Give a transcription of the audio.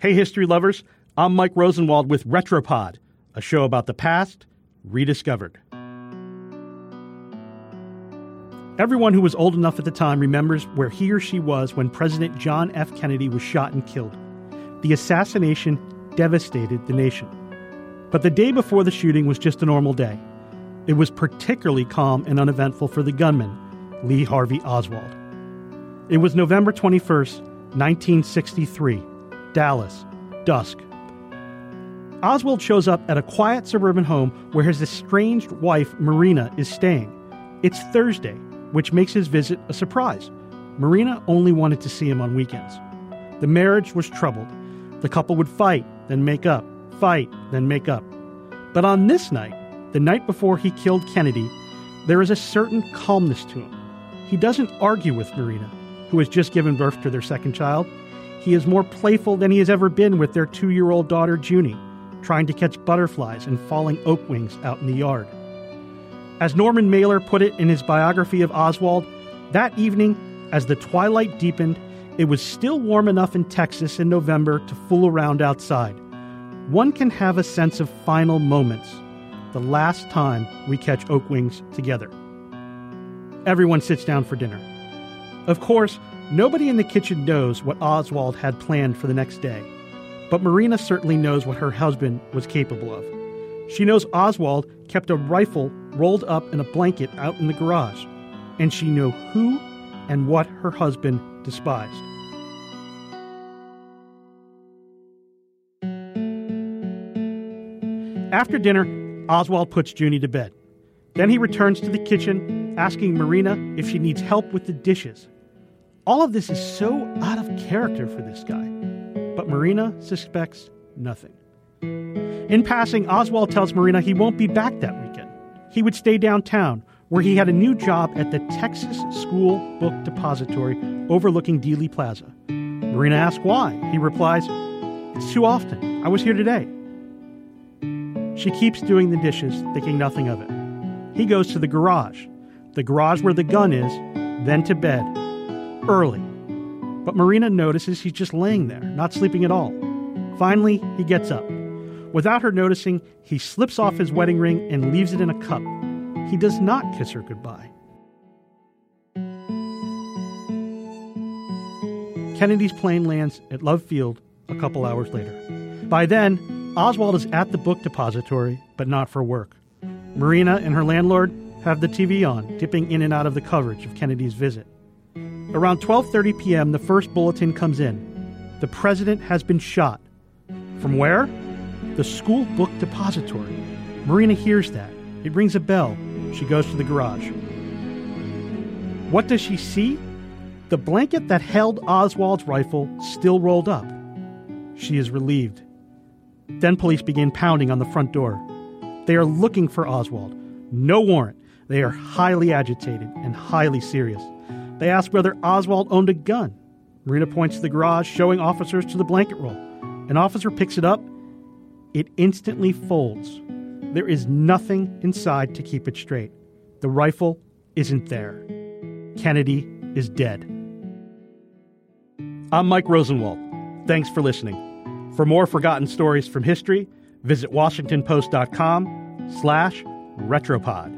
Hey, history lovers. I'm Mike Rosenwald with Retropod, a show about the past rediscovered. Everyone who was old enough at the time remembers where he or she was when President John F. Kennedy was shot and killed. The assassination devastated the nation. But the day before the shooting was just a normal day. It was particularly calm and uneventful for the gunman, Lee Harvey Oswald. It was November 21st, 1963, Dallas, dusk. Oswald shows up at a quiet suburban home where his estranged wife, Marina, is staying. It's Thursday, which makes his visit a surprise. Marina only wanted to see him on weekends. The marriage was troubled. The couple would fight, then make up, fight, then make up. But on this night, the night before he killed Kennedy, there is a certain calmness to him. He doesn't argue with Marina, who has just given birth to their second child. He is more playful than he has ever been with their two year old daughter, Junie, trying to catch butterflies and falling oak wings out in the yard. As Norman Mailer put it in his biography of Oswald, that evening, as the twilight deepened, it was still warm enough in Texas in November to fool around outside. One can have a sense of final moments the last time we catch oak wings together. Everyone sits down for dinner. Of course, nobody in the kitchen knows what Oswald had planned for the next day, but Marina certainly knows what her husband was capable of. She knows Oswald kept a rifle rolled up in a blanket out in the garage, and she knew who and what her husband despised. After dinner, Oswald puts Junie to bed. Then he returns to the kitchen, asking Marina if she needs help with the dishes. All of this is so out of character for this guy, but Marina suspects nothing. In passing, Oswald tells Marina he won't be back that weekend. He would stay downtown, where he had a new job at the Texas School Book Depository overlooking Dealey Plaza. Marina asks why. He replies, It's too often. I was here today. She keeps doing the dishes, thinking nothing of it. He goes to the garage, the garage where the gun is, then to bed, early. But Marina notices he's just laying there, not sleeping at all. Finally, he gets up. Without her noticing, he slips off his wedding ring and leaves it in a cup. He does not kiss her goodbye. Kennedy's plane lands at Love Field a couple hours later. By then, Oswald is at the book depository, but not for work. Marina and her landlord have the TV on, dipping in and out of the coverage of Kennedy's visit. Around 12:30 p.m., the first bulletin comes in. The president has been shot. From where? The school book depository. Marina hears that. It rings a bell. She goes to the garage. What does she see? The blanket that held Oswald's rifle still rolled up. She is relieved. Then police begin pounding on the front door. They are looking for Oswald. No warrant. They are highly agitated and highly serious. They ask whether Oswald owned a gun. Marina points to the garage, showing officers to the blanket roll. An officer picks it up. It instantly folds. There is nothing inside to keep it straight. The rifle isn't there. Kennedy is dead. I'm Mike Rosenwald. Thanks for listening. For more forgotten stories from history, visit washingtonpost.com slash retropod.